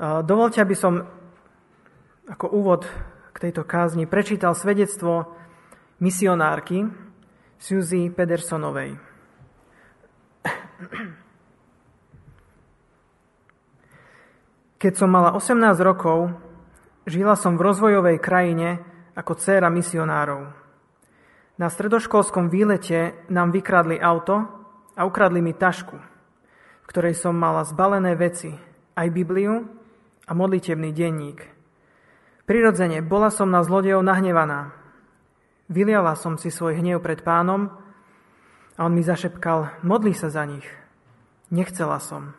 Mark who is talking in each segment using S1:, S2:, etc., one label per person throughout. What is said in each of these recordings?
S1: Dovolte, aby som ako úvod k tejto kázni prečítal svedectvo misionárky Suzy Pedersonovej. Keď som mala 18 rokov, žila som v rozvojovej krajine ako dcéra misionárov. Na stredoškolskom výlete nám vykradli auto a ukradli mi tašku, v ktorej som mala zbalené veci, aj Bibliu a modlitebný denník. Prirodzene bola som na zlodejov nahnevaná. Vyliala som si svoj hnev pred pánom a on mi zašepkal, modli sa za nich. Nechcela som.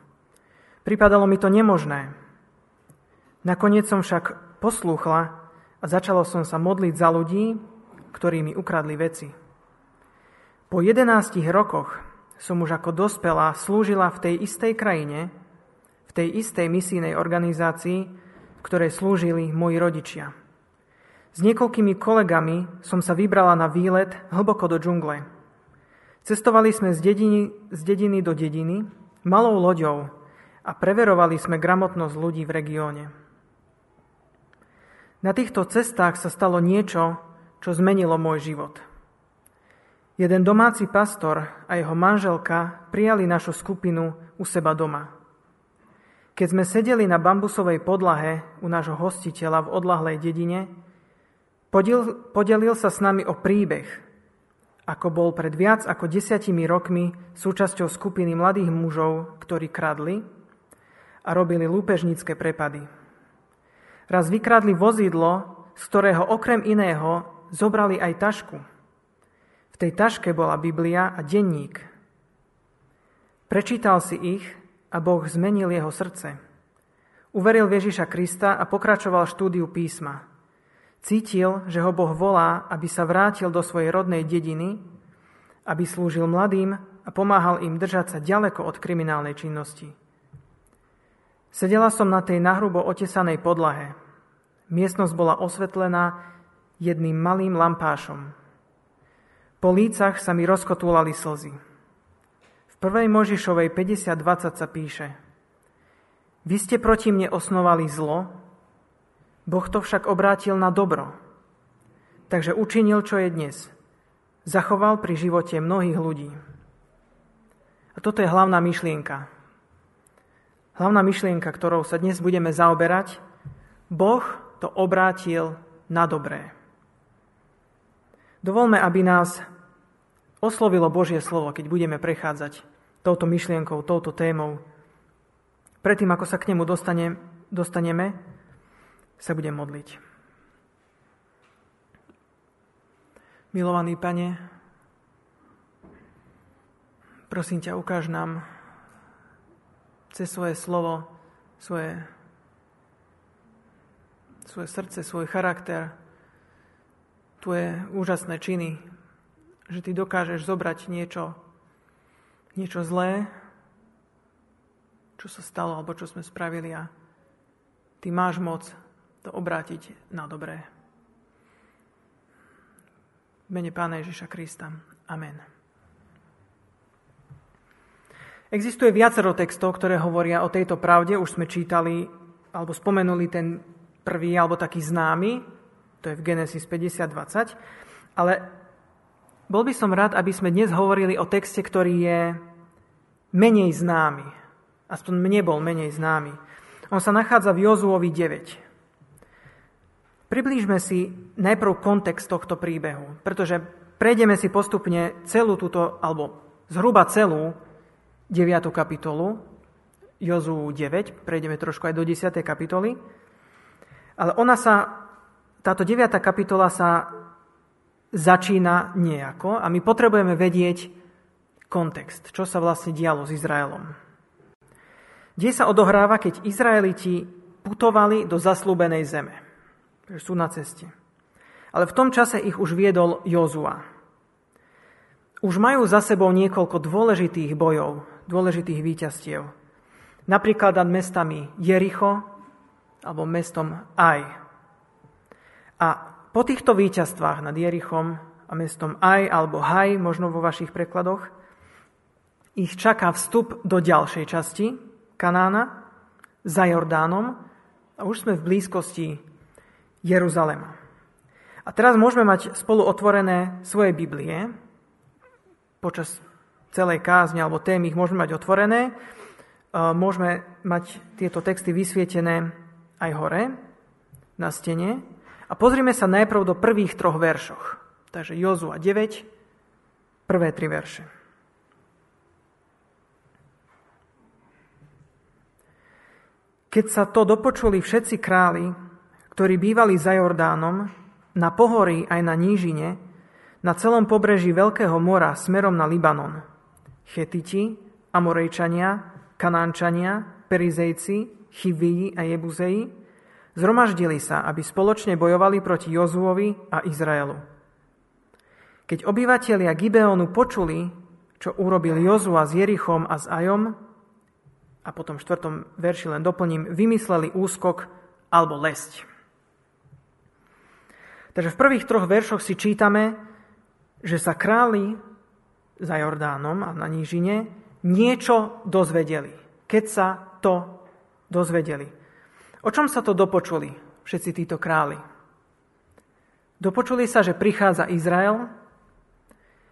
S1: Pripadalo mi to nemožné, Nakoniec som však poslúchla a začalo som sa modliť za ľudí, ktorí mi ukradli veci. Po 11 rokoch som už ako dospelá slúžila v tej istej krajine, tej istej misijnej organizácii, v ktorej slúžili moji rodičia. S niekoľkými kolegami som sa vybrala na výlet hlboko do džungle. Cestovali sme z dediny, z dediny do dediny malou loďou a preverovali sme gramotnosť ľudí v regióne. Na týchto cestách sa stalo niečo, čo zmenilo môj život. Jeden domáci pastor a jeho manželka prijali našu skupinu u seba doma. Keď sme sedeli na bambusovej podlahe u nášho hostiteľa v odlahlej dedine, podelil, podelil sa s nami o príbeh, ako bol pred viac ako desiatimi rokmi súčasťou skupiny mladých mužov, ktorí kradli a robili lúpežnícke prepady. Raz vykradli vozidlo, z ktorého okrem iného zobrali aj tašku. V tej taške bola Biblia a denník. Prečítal si ich a Boh zmenil jeho srdce. Uveril Ježiša Krista a pokračoval štúdiu písma. Cítil, že ho Boh volá, aby sa vrátil do svojej rodnej dediny, aby slúžil mladým a pomáhal im držať sa ďaleko od kriminálnej činnosti. Sedela som na tej nahrubo otesanej podlahe. Miestnosť bola osvetlená jedným malým lampášom. Po lícach sa mi rozkotúlali slzy. V Možišovej 50.20 sa píše Vy ste proti mne osnovali zlo, Boh to však obrátil na dobro. Takže učinil, čo je dnes. Zachoval pri živote mnohých ľudí. A toto je hlavná myšlienka Hlavná myšlienka, ktorou sa dnes budeme zaoberať, Boh to obrátil na dobré. Dovolme, aby nás oslovilo Božie slovo, keď budeme prechádzať touto myšlienkou, touto témou. Predtým, ako sa k nemu dostane, dostaneme, sa budem modliť. Milovaný Pane, prosím ťa, ukáž nám cez svoje slovo, svoje, svoje srdce, svoj charakter, tvoje úžasné činy, že ty dokážeš zobrať niečo, niečo zlé, čo sa stalo alebo čo sme spravili a ty máš moc to obrátiť na dobré. V mene Pána Ježiša Krista. Amen. Existuje viacero textov, ktoré hovoria o tejto pravde. Už sme čítali alebo spomenuli ten prvý alebo taký známy, to je v Genesis 50.20. Ale bol by som rád, aby sme dnes hovorili o texte, ktorý je menej známy. Aspoň mne bol menej známy. On sa nachádza v Jozuovi 9. Priblížme si najprv kontext tohto príbehu, pretože prejdeme si postupne celú túto, alebo zhruba celú 9. kapitolu, Jozu 9, prejdeme trošku aj do 10. kapitoly, ale ona sa, táto 9. kapitola sa začína nejako a my potrebujeme vedieť kontext, čo sa vlastne dialo s Izraelom. Kde sa odohráva, keď Izraeliti putovali do zaslúbenej zeme. Sú na ceste. Ale v tom čase ich už viedol Jozua. Už majú za sebou niekoľko dôležitých bojov dôležitých víťazstiev. Napríklad nad mestami Jericho alebo mestom Aj. A po týchto víťazstvách nad Jerichom a mestom Aj alebo Haj, možno vo vašich prekladoch, ich čaká vstup do ďalšej časti Kanána za Jordánom a už sme v blízkosti Jeruzalema. A teraz môžeme mať spolu otvorené svoje Biblie. Počas celej kázne alebo témy ich môžeme mať otvorené. Môžeme mať tieto texty vysvietené aj hore na stene. A pozrime sa najprv do prvých troch veršoch. Takže Jozua 9, prvé tri verše. Keď sa to dopočuli všetci králi, ktorí bývali za Jordánom, na pohorí aj na nížine, na celom pobreží Veľkého mora smerom na Libanon. Chetiti, Amorejčania, Kanánčania, Perizejci, Chivii a Jebuzeji zhromaždili sa, aby spoločne bojovali proti Jozuovi a Izraelu. Keď obyvatelia Gibeonu počuli, čo urobil Jozua s Jerichom a s Ajom, a potom v štvrtom verši len doplním, vymysleli úskok alebo lesť. Takže v prvých troch veršoch si čítame, že sa králi za Jordánom a na nížine niečo dozvedeli, keď sa to dozvedeli. O čom sa to dopočuli všetci títo králi? Dopočuli sa, že prichádza Izrael,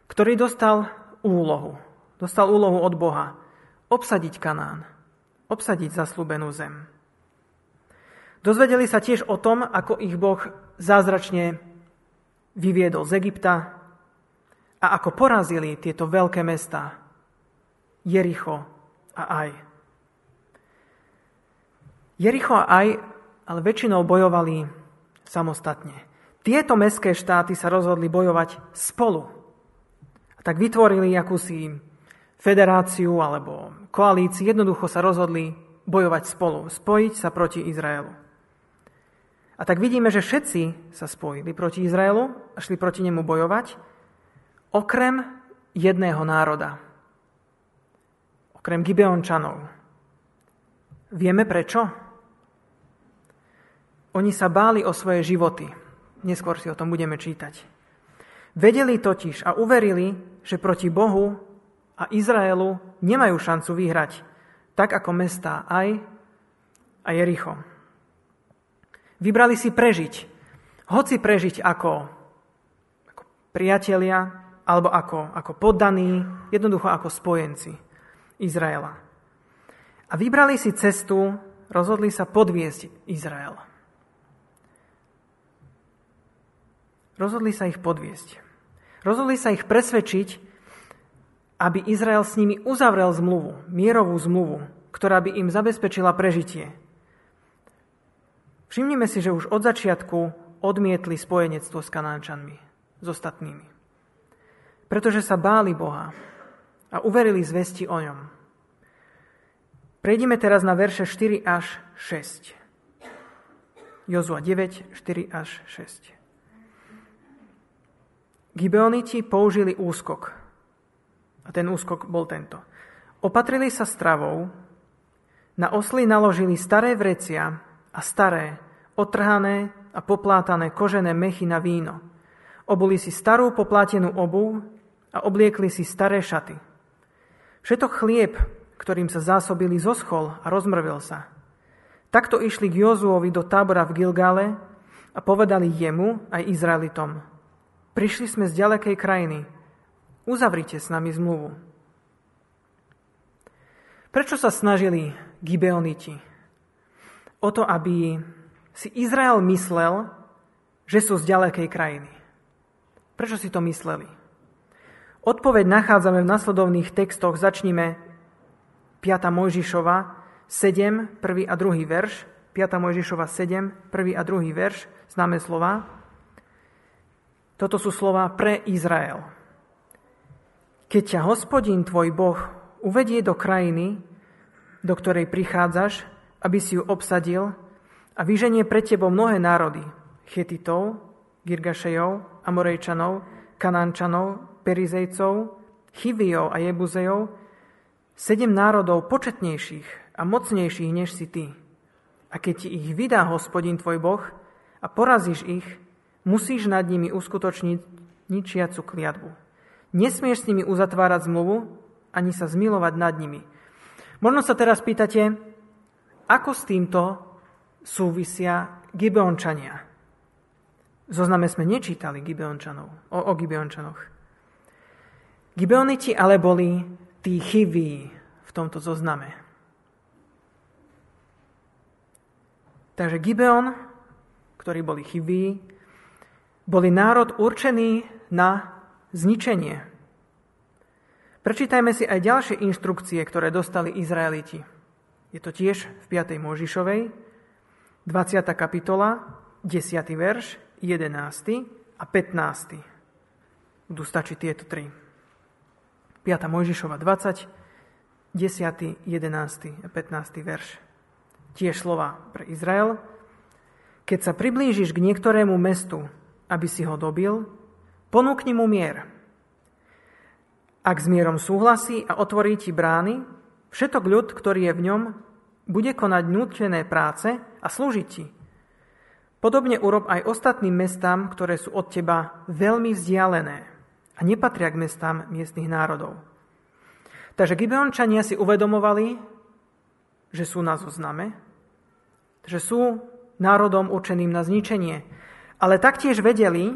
S1: ktorý dostal úlohu. Dostal úlohu od Boha obsadiť Kanán obsadiť zaslúbenú zem. Dozvedeli sa tiež o tom, ako ich Boh zázračne vyviedol z Egypta a ako porazili tieto veľké mesta Jericho a Aj. Jericho Aj ale väčšinou bojovali samostatne. Tieto mestské štáty sa rozhodli bojovať spolu. A tak vytvorili akúsi federáciu alebo koalícii, jednoducho sa rozhodli bojovať spolu, spojiť sa proti Izraelu. A tak vidíme, že všetci sa spojili proti Izraelu a šli proti nemu bojovať, okrem jedného národa. Okrem Gibeončanov. Vieme prečo? Oni sa báli o svoje životy. Neskôr si o tom budeme čítať. Vedeli totiž a uverili, že proti Bohu a Izraelu nemajú šancu vyhrať, tak ako mesta aj a Jericho. Vybrali si prežiť, hoci prežiť ako, ako priatelia, alebo ako, ako poddaní, jednoducho ako spojenci Izraela. A vybrali si cestu, rozhodli sa podviesť Izrael. Rozhodli sa ich podviesť. Rozhodli sa ich presvedčiť, aby Izrael s nimi uzavrel zmluvu, mierovú zmluvu, ktorá by im zabezpečila prežitie. Všimnime si, že už od začiatku odmietli spojenectvo s Kanánčanmi, s ostatnými. Pretože sa báli Boha a uverili zvesti o ňom. Prejdime teraz na verše 4 až 6. Jozua 9, 4 až 6. Gibeoniti použili úskok, a ten úskok bol tento. Opatrili sa stravou, na osly naložili staré vrecia a staré, otrhané a poplátané kožené mechy na víno. Obuli si starú poplátenú obu a obliekli si staré šaty. Všetok chlieb, ktorým sa zásobili, zoschol a rozmrvil sa. Takto išli k Jozuovi do tábora v Gilgále a povedali jemu aj Izraelitom. Prišli sme z ďalekej krajiny, Uzavrite s nami zmluvu. Prečo sa snažili Gibeoniti? O to, aby si Izrael myslel, že sú z ďalekej krajiny. Prečo si to mysleli? Odpoveď nachádzame v nasledovných textoch. Začnime 5. Mojžišova 7, 1. a 2. verš. 5. Mojžišova 7, 1. a 2. verš, známe slova. Toto sú slova pre Izrael. Keď ťa hospodin tvoj Boh uvedie do krajiny, do ktorej prichádzaš, aby si ju obsadil a vyženie pre tebou mnohé národy, Chetitov, Girgašejov, Amorejčanov, Kanánčanov, Perizejcov, Chivijov a Jebuzejov, sedem národov početnejších a mocnejších než si ty. A keď ti ich vydá hospodin tvoj Boh a porazíš ich, musíš nad nimi uskutočniť ničiacu kliatbu. Nesmieš s nimi uzatvárať zmluvu, ani sa zmilovať nad nimi. Možno sa teraz pýtate, ako s týmto súvisia Gibeončania. Zozname sme nečítali Gibeončanov, o, o Gibeončanoch. Gibeoniti ale boli tí chyví v tomto zozname. Takže Gibeon, ktorí boli chyví, boli národ určený na zničenie. Prečítajme si aj ďalšie inštrukcie, ktoré dostali Izraeliti. Je to tiež v 5. Možišovej, 20. kapitola, 10. verš, 11. a 15. Budú stačiť tieto tri. 5. Mojžišova 20, 10., 11. a 15. verš. Tiež slova pre Izrael. Keď sa priblížiš k niektorému mestu, aby si ho dobil, ponúkni mu mier. Ak s mierom súhlasí a otvorí ti brány, všetok ľud, ktorý je v ňom, bude konať nútené práce a slúžiť ti. Podobne urob aj ostatným mestám, ktoré sú od teba veľmi vzdialené a nepatria k mestám miestnych národov. Takže Gibeončania si uvedomovali, že sú na zozname, že sú národom určeným na zničenie, ale taktiež vedeli,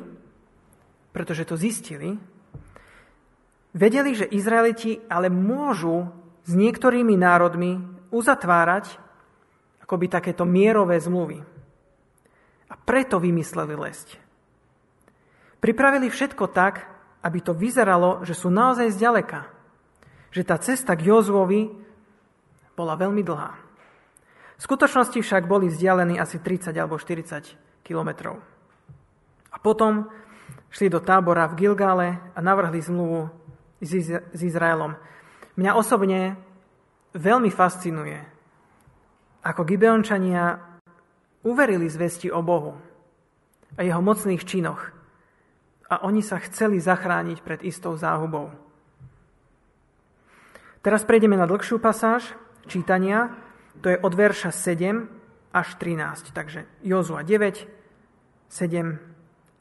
S1: pretože to zistili, Vedeli, že Izraeliti ale môžu s niektorými národmi uzatvárať akoby takéto mierové zmluvy. A preto vymysleli lesť. Pripravili všetko tak, aby to vyzeralo, že sú naozaj zďaleka. Že tá cesta k Jozuovi bola veľmi dlhá. V skutočnosti však boli vzdialení asi 30 alebo 40 kilometrov. A potom šli do tábora v Gilgále a navrhli zmluvu s Izraelom. Mňa osobne veľmi fascinuje, ako Gibeončania uverili zvesti o Bohu a jeho mocných činoch a oni sa chceli zachrániť pred istou záhubou. Teraz prejdeme na dlhšiu pasáž čítania, to je od verša 7 až 13. Takže Jozua 9, 7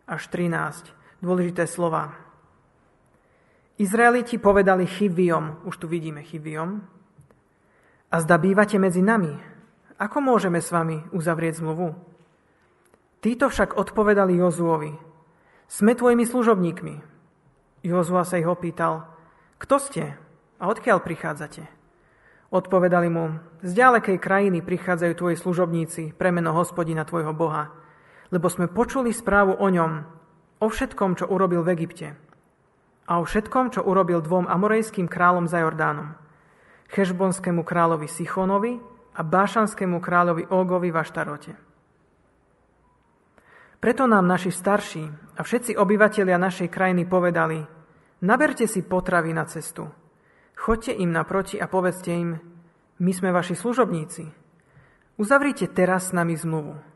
S1: až 13. Dôležité slova. Izraeliti povedali Chiviom, už tu vidíme Chiviom, a zda bývate medzi nami, ako môžeme s vami uzavrieť zmluvu? Títo však odpovedali Jozuovi, sme tvojimi služobníkmi. Jozua sa ich opýtal, kto ste a odkiaľ prichádzate? Odpovedali mu, z ďalekej krajiny prichádzajú tvoji služobníci pre meno hospodina tvojho Boha, lebo sme počuli správu o ňom, o všetkom, čo urobil v Egypte a o všetkom, čo urobil dvom amorejským kráľom za Jordánom, Chešbonskému kráľovi Sichonovi a Bášanskému kráľovi Ógovi v Aštarote. Preto nám naši starší a všetci obyvatelia našej krajiny povedali, naberte si potravy na cestu, choďte im naproti a povedzte im, my sme vaši služobníci. Uzavrite teraz s nami zmluvu.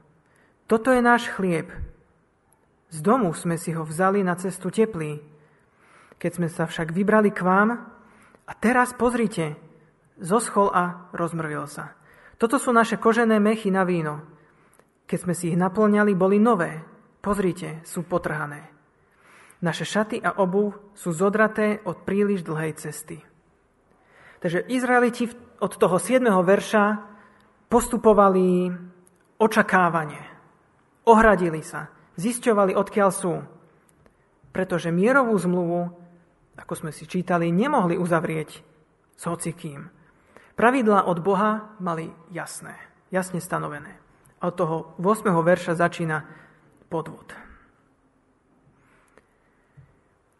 S1: Toto je náš chlieb. Z domu sme si ho vzali na cestu teplý, keď sme sa však vybrali k vám a teraz pozrite, zoschol a rozmrvil sa. Toto sú naše kožené mechy na víno. Keď sme si ich naplňali, boli nové. Pozrite, sú potrhané. Naše šaty a obuv sú zodraté od príliš dlhej cesty. Takže Izraeliti od toho 7. verša postupovali očakávanie. Ohradili sa, zisťovali, odkiaľ sú. Pretože mierovú zmluvu ako sme si čítali, nemohli uzavrieť s hocikým. Pravidlá od Boha mali jasné, jasne stanovené. A od toho 8. verša začína podvod.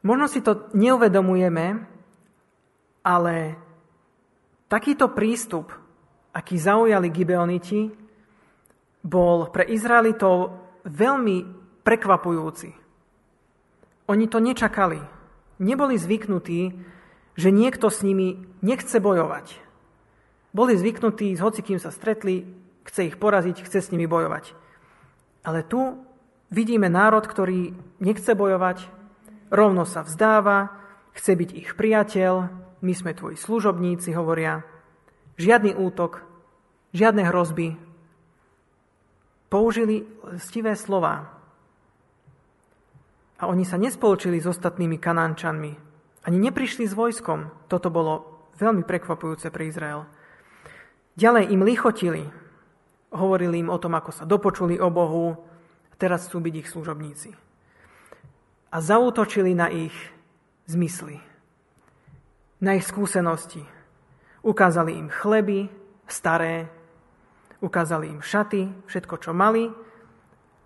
S1: Možno si to neuvedomujeme, ale takýto prístup, aký zaujali Gibeoniti, bol pre Izraelitov veľmi prekvapujúci. Oni to nečakali neboli zvyknutí, že niekto s nimi nechce bojovať. Boli zvyknutí, s hocikým sa stretli, chce ich poraziť, chce s nimi bojovať. Ale tu vidíme národ, ktorý nechce bojovať, rovno sa vzdáva, chce byť ich priateľ, my sme tvoji služobníci, hovoria. Žiadny útok, žiadne hrozby. Použili stivé slova, a oni sa nespoločili s ostatnými kanánčanmi. Ani neprišli s vojskom. Toto bolo veľmi prekvapujúce pre Izrael. Ďalej im lichotili. Hovorili im o tom, ako sa dopočuli o Bohu. Teraz chcú byť ich služobníci. A zautočili na ich zmysly. Na ich skúsenosti. Ukázali im chleby, staré, ukázali im šaty, všetko, čo mali,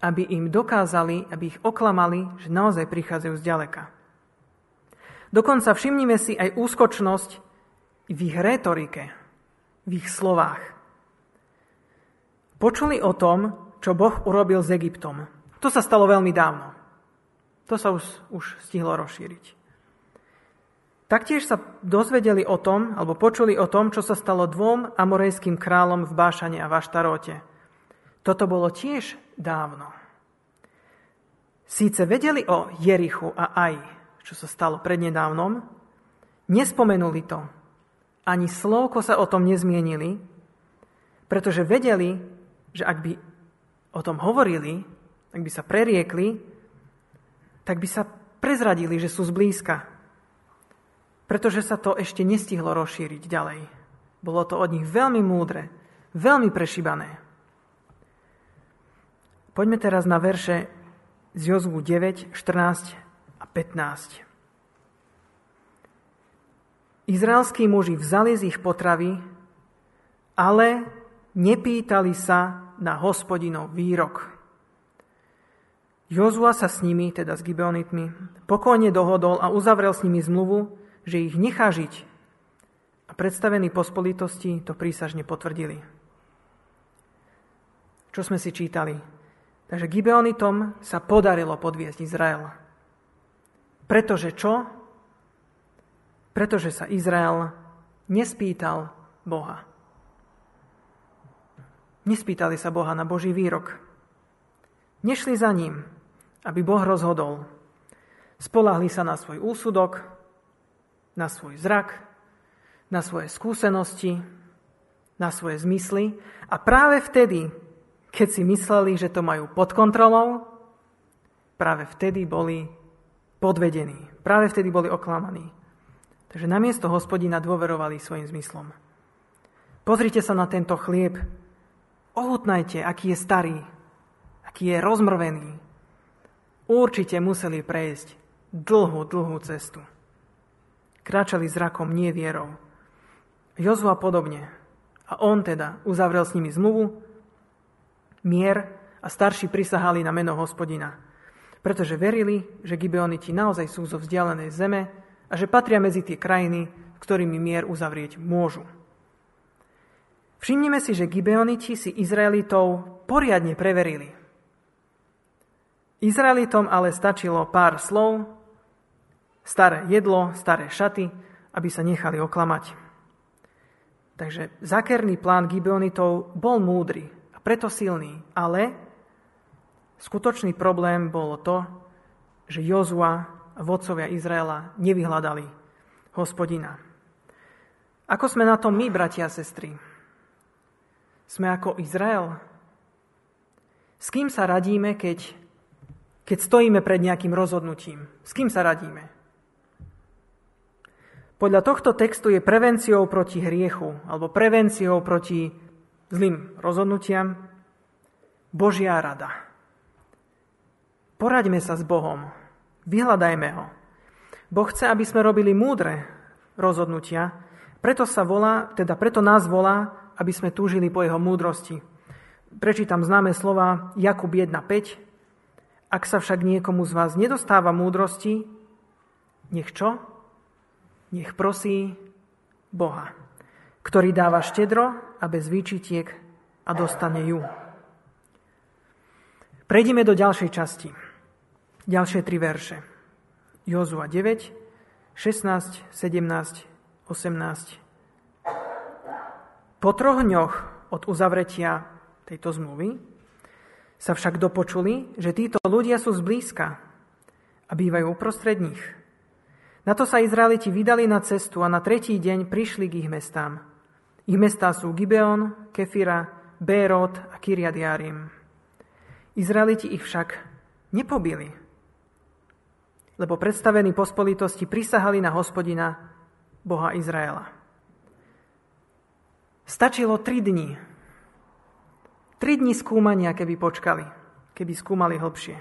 S1: aby im dokázali, aby ich oklamali, že naozaj prichádzajú z ďaleka. Dokonca všimnime si aj úskočnosť v ich retorike, v ich slovách. Počuli o tom, čo Boh urobil s Egyptom. To sa stalo veľmi dávno. To sa už, už stihlo rozšíriť. Taktiež sa dozvedeli o tom, alebo počuli o tom, čo sa stalo dvom amorejským kráľom v Bášane a Vaštarote. Toto bolo tiež dávno. Síce vedeli o Jerichu a Aj, čo sa stalo prednedávnom, nespomenuli to, ani slovko sa o tom nezmienili, pretože vedeli, že ak by o tom hovorili, ak by sa preriekli, tak by sa prezradili, že sú zblízka. Pretože sa to ešte nestihlo rozšíriť ďalej. Bolo to od nich veľmi múdre, veľmi prešibané. Poďme teraz na verše z Jozvu 9, 14 a 15. Izraelskí muži vzali z ich potravy, ale nepýtali sa na hospodinov výrok. Jozua sa s nimi, teda s Gibeonitmi, pokojne dohodol a uzavrel s nimi zmluvu, že ich nechá žiť. A predstavení pospolitosti to prísažne potvrdili. Čo sme si čítali? Takže Gibeonitom sa podarilo podviesť Izrael. Pretože čo? pretože sa Izrael nespýtal Boha. Nespýtali sa Boha na Boží výrok. Nešli za ním, aby Boh rozhodol. Spolahli sa na svoj úsudok, na svoj zrak, na svoje skúsenosti, na svoje zmysly a práve vtedy, keď si mysleli, že to majú pod kontrolou, práve vtedy boli podvedení, práve vtedy boli oklamaní. Takže namiesto hospodina dôverovali svojim zmyslom. Pozrite sa na tento chlieb. Ohutnajte, aký je starý, aký je rozmrvený. Určite museli prejsť dlhú, dlhú cestu. Kráčali zrakom, nie vierou. Jozua podobne. A on teda uzavrel s nimi zmluvu, mier a starší prisahali na meno hospodina. Pretože verili, že Gibeoniti naozaj sú zo vzdialenej zeme, a že patria medzi tie krajiny, ktorými mier uzavrieť môžu. Všimnime si, že Gibeoniti si Izraelitov poriadne preverili. Izraelitom ale stačilo pár slov, staré jedlo, staré šaty, aby sa nechali oklamať. Takže zákerný plán Gibeonitov bol múdry a preto silný, ale skutočný problém bolo to, že Jozua vodcovia Izraela nevyhľadali hospodina. Ako sme na tom my, bratia a sestry? Sme ako Izrael? S kým sa radíme, keď, keď stojíme pred nejakým rozhodnutím? S kým sa radíme? Podľa tohto textu je prevenciou proti hriechu alebo prevenciou proti zlým rozhodnutiam Božia rada. Poraďme sa s Bohom, Vyhľadajme ho. Boh chce, aby sme robili múdre rozhodnutia, preto sa volá, teda preto nás volá, aby sme túžili po jeho múdrosti. Prečítam známe slova Jakub 1.5. Ak sa však niekomu z vás nedostáva múdrosti, nech čo? Nech prosí Boha, ktorý dáva štedro a bez výčitiek a dostane ju. Prejdeme do ďalšej časti. Ďalšie tri verše. Jozua 9, 16, 17, 18. Po troch dňoch od uzavretia tejto zmluvy sa však dopočuli, že títo ľudia sú zblízka a bývajú uprostred nich. Na to sa Izraeliti vydali na cestu a na tretí deň prišli k ich mestám. Ich mestá sú Gibeon, Kefira, Bérot a Kiriat Jarim. Izraeliti ich však nepobili, lebo predstavení pospolitosti prisahali na hospodina, Boha Izraela. Stačilo tri dní. Tri dní skúmania, keby počkali, keby skúmali hlbšie.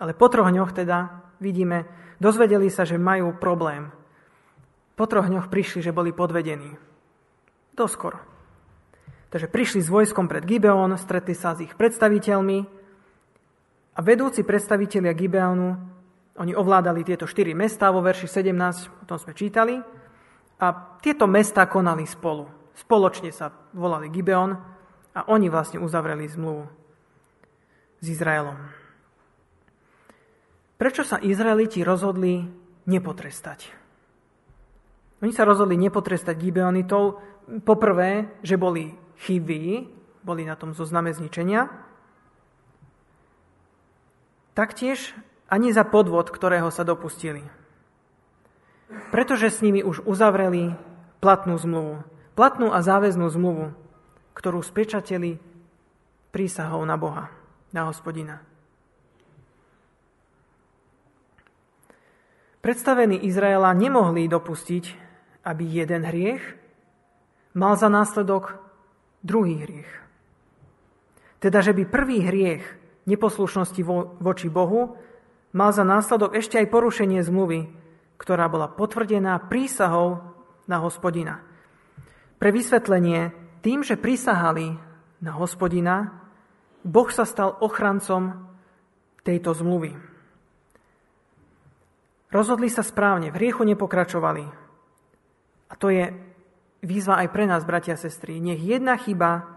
S1: Ale po troch dňoch teda, vidíme, dozvedeli sa, že majú problém. Po troch dňoch prišli, že boli podvedení. Doskoro. Takže prišli s vojskom pred Gibeon, stretli sa s ich predstaviteľmi a vedúci predstavitelia Gibeonu, oni ovládali tieto štyri mesta vo verši 17, o tom sme čítali, a tieto mesta konali spolu. Spoločne sa volali Gibeon a oni vlastne uzavreli zmluvu s Izraelom. Prečo sa Izraeliti rozhodli nepotrestať? Oni sa rozhodli nepotrestať Gibeonitov, poprvé, že boli chyby, boli na tom zozname zničenia. Taktiež ani za podvod, ktorého sa dopustili. Pretože s nimi už uzavreli platnú zmluvu. Platnú a záväznú zmluvu, ktorú spečateli prísahou na Boha, na hospodina. Predstavení Izraela nemohli dopustiť, aby jeden hriech mal za následok druhý hriech. Teda, že by prvý hriech neposlušnosti vo, voči Bohu mal za následok ešte aj porušenie zmluvy, ktorá bola potvrdená prísahou na hospodina. Pre vysvetlenie, tým, že prisahali na hospodina, Boh sa stal ochrancom tejto zmluvy. Rozhodli sa správne, v hriechu nepokračovali. A to je výzva aj pre nás, bratia a sestry. Nech jedna chyba,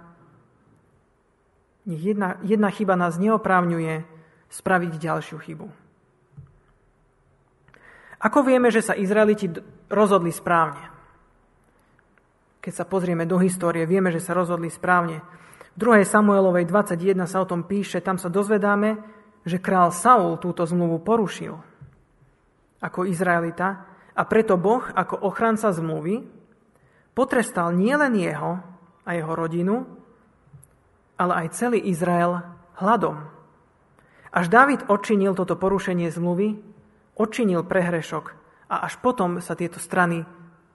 S1: nech jedna, jedna chyba nás neoprávňuje spraviť ďalšiu chybu. Ako vieme, že sa Izraeliti rozhodli správne? Keď sa pozrieme do histórie, vieme, že sa rozhodli správne. V 2. Samuelovej 21 sa o tom píše, tam sa dozvedáme, že král Saul túto zmluvu porušil ako Izraelita a preto Boh ako ochranca zmluvy potrestal nielen jeho a jeho rodinu, ale aj celý Izrael hladom. Až David odčinil toto porušenie zmluvy, odčinil prehrešok a až potom sa tieto strany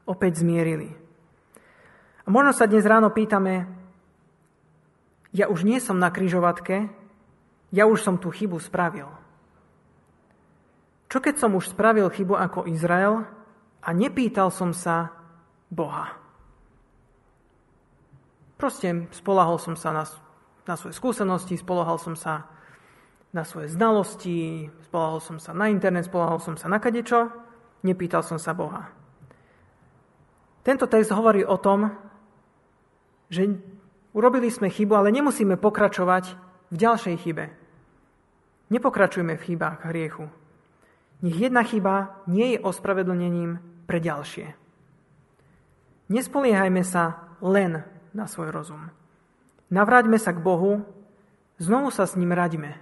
S1: opäť zmierili. A možno sa dnes ráno pýtame, ja už nie som na kryžovatke, ja už som tú chybu spravil. Čo keď som už spravil chybu ako Izrael a nepýtal som sa Boha? Proste spolahol som sa na, na svoje skúsenosti, spolahol som sa na svoje znalosti, spolahol som sa na internet, spolahol som sa na kadečo, nepýtal som sa Boha. Tento text hovorí o tom, že urobili sme chybu, ale nemusíme pokračovať v ďalšej chybe. Nepokračujme v chybách hriechu. Nech jedna chyba nie je ospravedlnením pre ďalšie. Nespoliehajme sa len na svoj rozum. Navráťme sa k Bohu, znovu sa s ním raďme.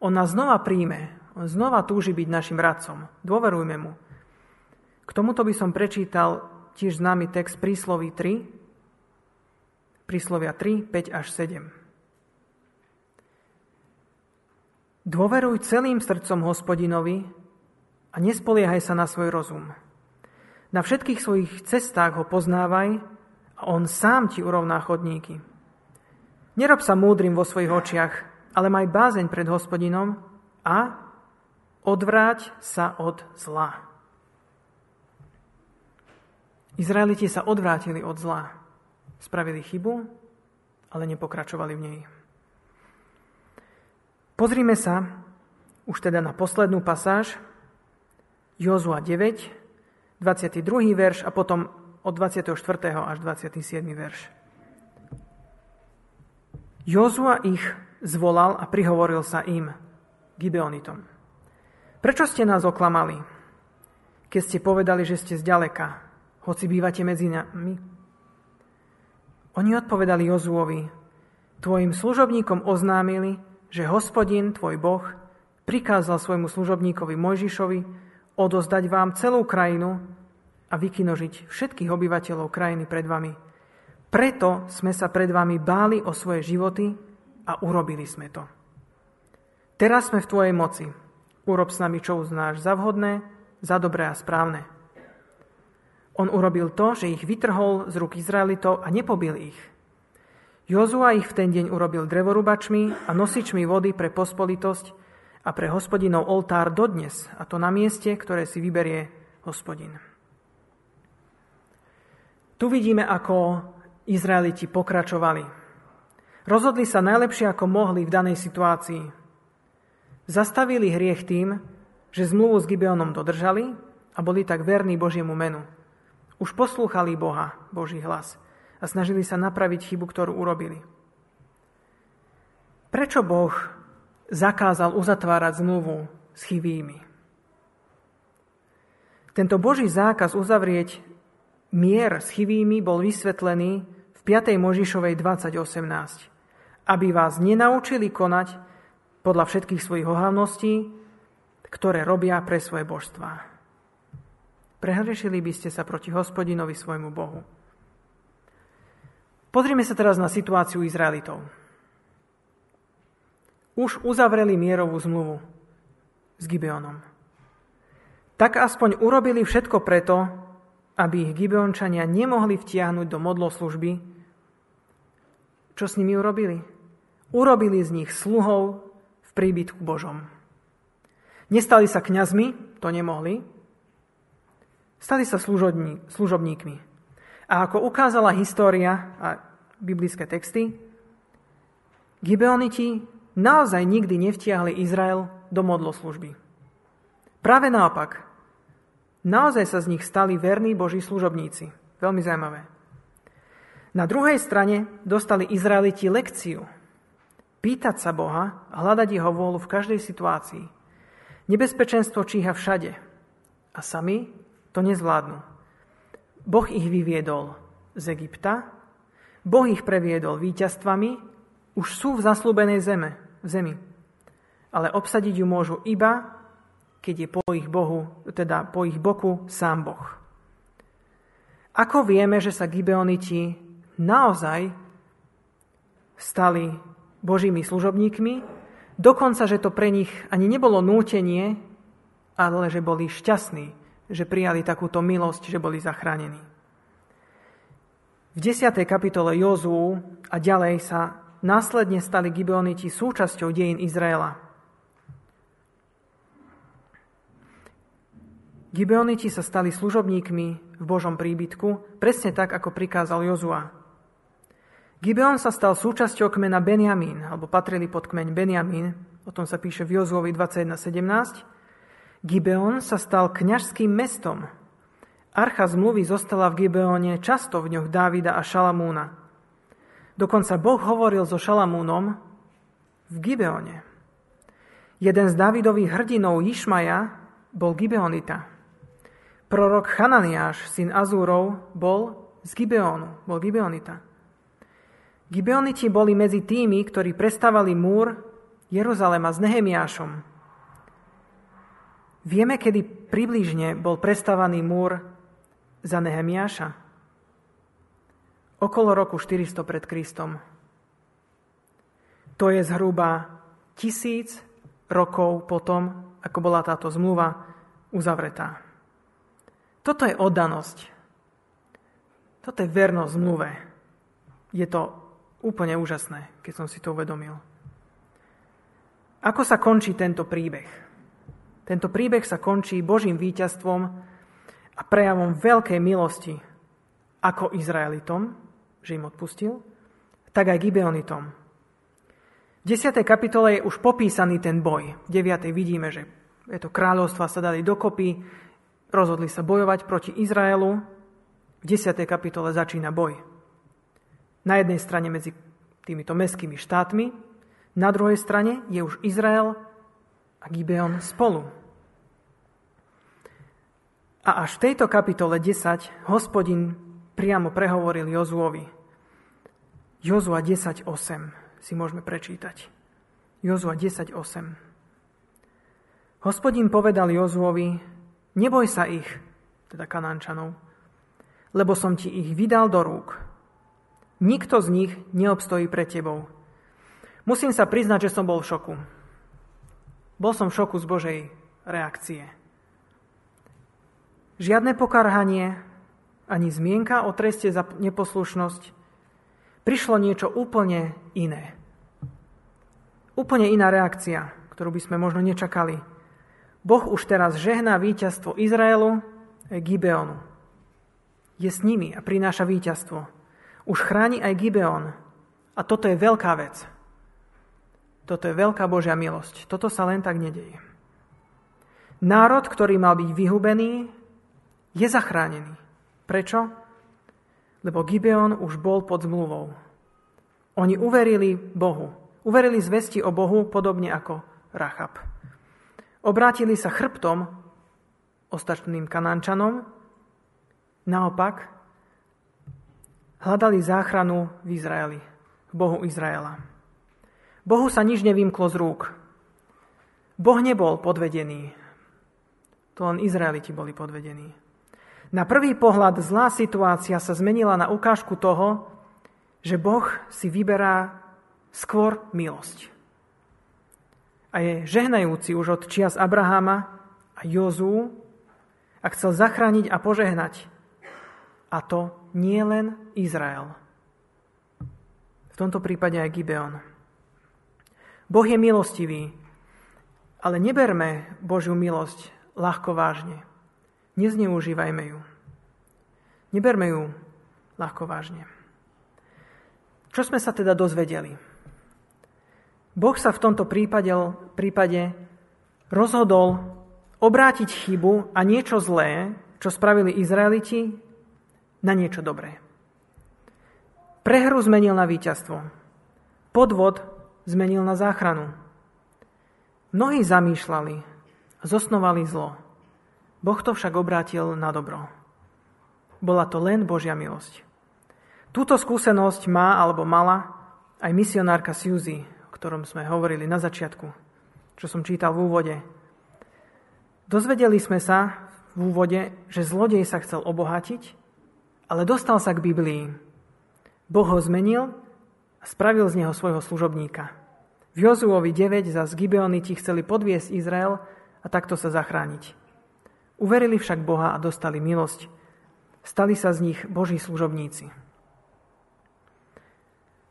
S1: On nás znova príjme, on znova túži byť našim radcom. Dôverujme mu. K tomuto by som prečítal tiež známy text prísloví 3, príslovia 3, 5 až 7. Dôveruj celým srdcom hospodinovi a nespoliehaj sa na svoj rozum. Na všetkých svojich cestách ho poznávaj a on sám ti urovná chodníky. Nerob sa múdrym vo svojich očiach, ale maj bázeň pred hospodinom a odvráť sa od zla. Izraeliti sa odvrátili od zla. Spravili chybu, ale nepokračovali v nej. Pozrime sa už teda na poslednú pasáž, Jozua 9, 22. verš a potom od 24. až 27. verš. Jozua ich zvolal a prihovoril sa im, Gibeonitom. Prečo ste nás oklamali, keď ste povedali, že ste zďaleka, hoci bývate medzi nami? Oni odpovedali Jozuovi, tvojim služobníkom oznámili, že hospodin, tvoj boh, prikázal svojmu služobníkovi Mojžišovi odozdať vám celú krajinu a vykinožiť všetkých obyvateľov krajiny pred vami. Preto sme sa pred vami báli o svoje životy a urobili sme to. Teraz sme v Tvojej moci. Urob s nami, čo uznáš za vhodné, za dobré a správne. On urobil to, že ich vytrhol z rúk Izraelitov a nepobil ich. Jozua ich v ten deň urobil drevorubačmi a nosičmi vody pre pospolitosť a pre hospodinov oltár dodnes, a to na mieste, ktoré si vyberie hospodin. Tu vidíme, ako Izraeliti pokračovali. Rozhodli sa najlepšie, ako mohli v danej situácii. Zastavili hriech tým, že zmluvu s Gibeonom dodržali a boli tak verní Božiemu menu. Už poslúchali Boha, Boží hlas a snažili sa napraviť chybu, ktorú urobili. Prečo Boh zakázal uzatvárať zmluvu s chybými? Tento Boží zákaz uzavrieť mier s chybými bol vysvetlený v 5. Možišovej 2018, aby vás nenaučili konať podľa všetkých svojich ohavností, ktoré robia pre svoje božstvá. Prehrešili by ste sa proti hospodinovi svojmu Bohu. Pozrime sa teraz na situáciu Izraelitov. Už uzavreli mierovú zmluvu s Gibeonom. Tak aspoň urobili všetko preto, aby ich Gibeončania nemohli vtiahnuť do modloslužby. Čo s nimi urobili? Urobili z nich sluhov v príbytku Božom. Nestali sa kňazmi, to nemohli. Stali sa služobníkmi. A ako ukázala história a biblické texty, Gibeoniti naozaj nikdy nevtiahli Izrael do modloslužby. Práve naopak, naozaj sa z nich stali verní Boží služobníci. Veľmi zaujímavé. Na druhej strane dostali Izraeliti lekciu. Pýtať sa Boha a hľadať Jeho vôľu v každej situácii. Nebezpečenstvo číha všade a sami to nezvládnu. Boh ich vyviedol z Egypta, Boh ich previedol víťazstvami, už sú v zaslúbenej zeme, v zemi. Ale obsadiť ju môžu iba, keď je po ich, bohu, teda po ich boku sám Boh. Ako vieme, že sa Gibeoniti naozaj stali Božími služobníkmi, dokonca, že to pre nich ani nebolo nútenie, ale že boli šťastní, že prijali takúto milosť, že boli zachránení. V 10. kapitole Jozú a ďalej sa následne stali Gibeoniti súčasťou dejín Izraela. Gibeoniti sa stali služobníkmi v Božom príbytku, presne tak, ako prikázal Jozua. Gibeon sa stal súčasťou kmena Benjamín, alebo patrili pod kmeň Benjamín, o tom sa píše v Jozuovi 21.17, Gibeon sa stal kňažským mestom. Archa zmluvy zostala v Gibeone často v ňoch Dávida a Šalamúna. Dokonca Boh hovoril so Šalamúnom v Gibeone. Jeden z Dávidových hrdinov Išmaja bol Gibeonita. Prorok Hananiáš, syn Azúrov, bol z Gibeonu, bol Gibeonita. Gibeoniti boli medzi tými, ktorí prestávali múr Jeruzalema s Nehemiášom, Vieme, kedy približne bol prestávaný múr za Nehemiáša? Okolo roku 400 pred Kristom. To je zhruba tisíc rokov potom, ako bola táto zmluva uzavretá. Toto je oddanosť. Toto je vernosť zmluve. Je to úplne úžasné, keď som si to uvedomil. Ako sa končí tento príbeh? Tento príbeh sa končí Božím víťazstvom a prejavom veľkej milosti ako Izraelitom, že im odpustil, tak aj Gibeonitom. V 10. kapitole je už popísaný ten boj. V 9. vidíme, že je to kráľovstva sa dali dokopy, rozhodli sa bojovať proti Izraelu. V 10. kapitole začína boj. Na jednej strane medzi týmito mestskými štátmi, na druhej strane je už Izrael a Gibeon spolu. A až v tejto kapitole 10 hospodin priamo prehovoril Jozuovi. Jozua 10.8 si môžeme prečítať. Jozua 10.8 Hospodin povedal Jozuovi, neboj sa ich, teda Kanánčanov, lebo som ti ich vydal do rúk. Nikto z nich neobstojí pred tebou. Musím sa priznať, že som bol v šoku. Bol som v šoku z Božej reakcie. Žiadne pokarhanie, ani zmienka o treste za neposlušnosť. Prišlo niečo úplne iné. Úplne iná reakcia, ktorú by sme možno nečakali. Boh už teraz žehná víťazstvo Izraelu Gibeonu. Je s nimi a prináša víťazstvo. Už chráni aj Gibeon. A toto je veľká vec. Toto je veľká Božia milosť. Toto sa len tak nedeje. Národ, ktorý mal byť vyhubený, je zachránený. Prečo? Lebo Gibeon už bol pod zmluvou. Oni uverili Bohu. Uverili zvesti o Bohu podobne ako Rachab. Obrátili sa chrbtom ostatným kanančanom, naopak hľadali záchranu v Izraeli, v Bohu Izraela. Bohu sa nič nevymklo z rúk. Boh nebol podvedený. To len Izraeliti boli podvedení. Na prvý pohľad zlá situácia sa zmenila na ukážku toho, že Boh si vyberá skôr milosť. A je žehnajúci už od čias Abraháma a Jozú a chcel zachrániť a požehnať. A to nie len Izrael. V tomto prípade aj Gibeon. Boh je milostivý, ale neberme Božiu milosť ľahko vážne. Nezneužívajme ju. Neberme ju ľahko vážne. Čo sme sa teda dozvedeli? Boh sa v tomto prípade, prípade rozhodol obrátiť chybu a niečo zlé, čo spravili Izraeliti, na niečo dobré. Prehru zmenil na víťazstvo. Podvod zmenil na záchranu. Mnohí zamýšľali zosnovali zlo. Boh to však obrátil na dobro. Bola to len Božia milosť. Túto skúsenosť má alebo mala aj misionárka Suzy, o ktorom sme hovorili na začiatku, čo som čítal v úvode. Dozvedeli sme sa v úvode, že zlodej sa chcel obohatiť, ale dostal sa k Biblii. Boh ho zmenil spravil z neho svojho služobníka. V Jozuovi 9 zas Gibeoniti chceli podviesť Izrael a takto sa zachrániť. Uverili však Boha a dostali milosť. Stali sa z nich Boží služobníci.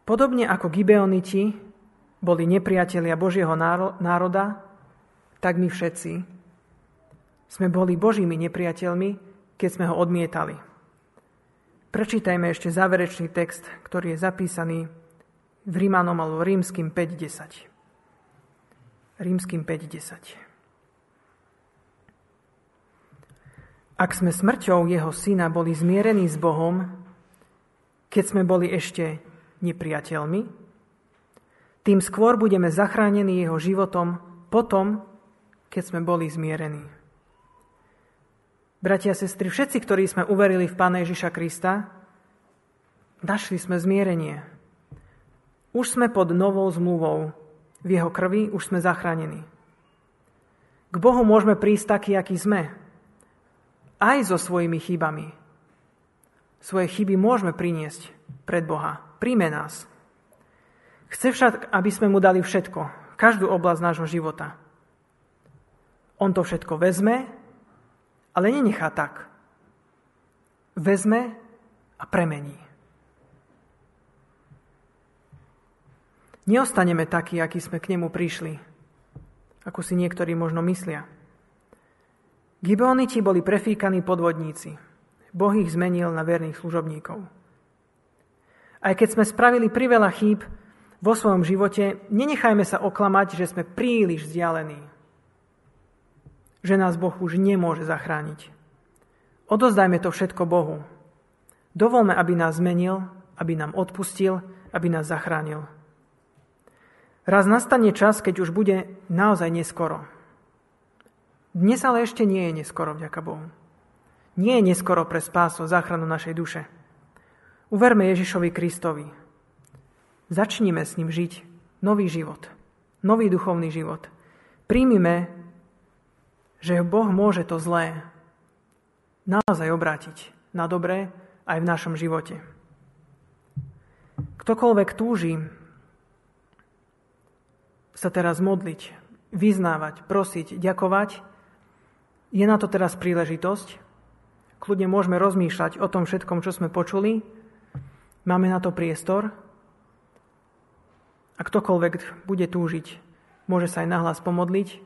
S1: Podobne ako Gibeoniti boli nepriatelia Božieho národa, tak my všetci sme boli Božími nepriateľmi, keď sme ho odmietali. Prečítajme ešte záverečný text, ktorý je zapísaný v Rímanom alebo Rímským 5.10. Rímským 5.10. Ak sme smrťou jeho syna boli zmierení s Bohom, keď sme boli ešte nepriateľmi, tým skôr budeme zachránení jeho životom potom, keď sme boli zmierení. Bratia a sestry, všetci, ktorí sme uverili v Pána Ježiša Krista, našli sme zmierenie. Už sme pod novou zmluvou. V jeho krvi už sme zachránení. K Bohu môžeme prísť taký, aký sme. Aj so svojimi chybami. Svoje chyby môžeme priniesť pred Boha. Príjme nás. Chce však, aby sme mu dali všetko. Každú oblasť nášho života. On to všetko vezme, ale nenechá tak. Vezme a premení. Neostaneme takí, akí sme k nemu prišli, ako si niektorí možno myslia. Gibeoniti boli prefíkaní podvodníci. Boh ich zmenil na verných služobníkov. Aj keď sme spravili priveľa chýb vo svojom živote, nenechajme sa oklamať, že sme príliš vzdialení. Že nás Boh už nemôže zachrániť. Odozdajme to všetko Bohu. Dovolme, aby nás zmenil, aby nám odpustil, aby nás zachránil. Raz nastane čas, keď už bude naozaj neskoro. Dnes ale ešte nie je neskoro, vďaka Bohu. Nie je neskoro pre spásu, záchranu našej duše. Uverme Ježišovi Kristovi. Začnime s ním žiť nový život, nový duchovný život. Príjmime, že Boh môže to zlé naozaj obrátiť na dobré aj v našom živote. Ktokoľvek túži sa teraz modliť, vyznávať, prosiť, ďakovať, je na to teraz príležitosť. kľudne môžeme rozmýšľať o tom všetkom, čo sme počuli. Máme na to priestor. A ktokoľvek bude túžiť, môže sa aj nahlas pomodliť.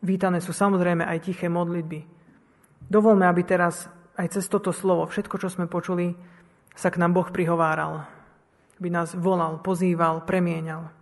S1: Vítané sú samozrejme aj tiché modlitby. Dovolme, aby teraz aj cez toto slovo, všetko, čo sme počuli, sa k nám Boh prihováral. Aby nás volal, pozýval, premieňal.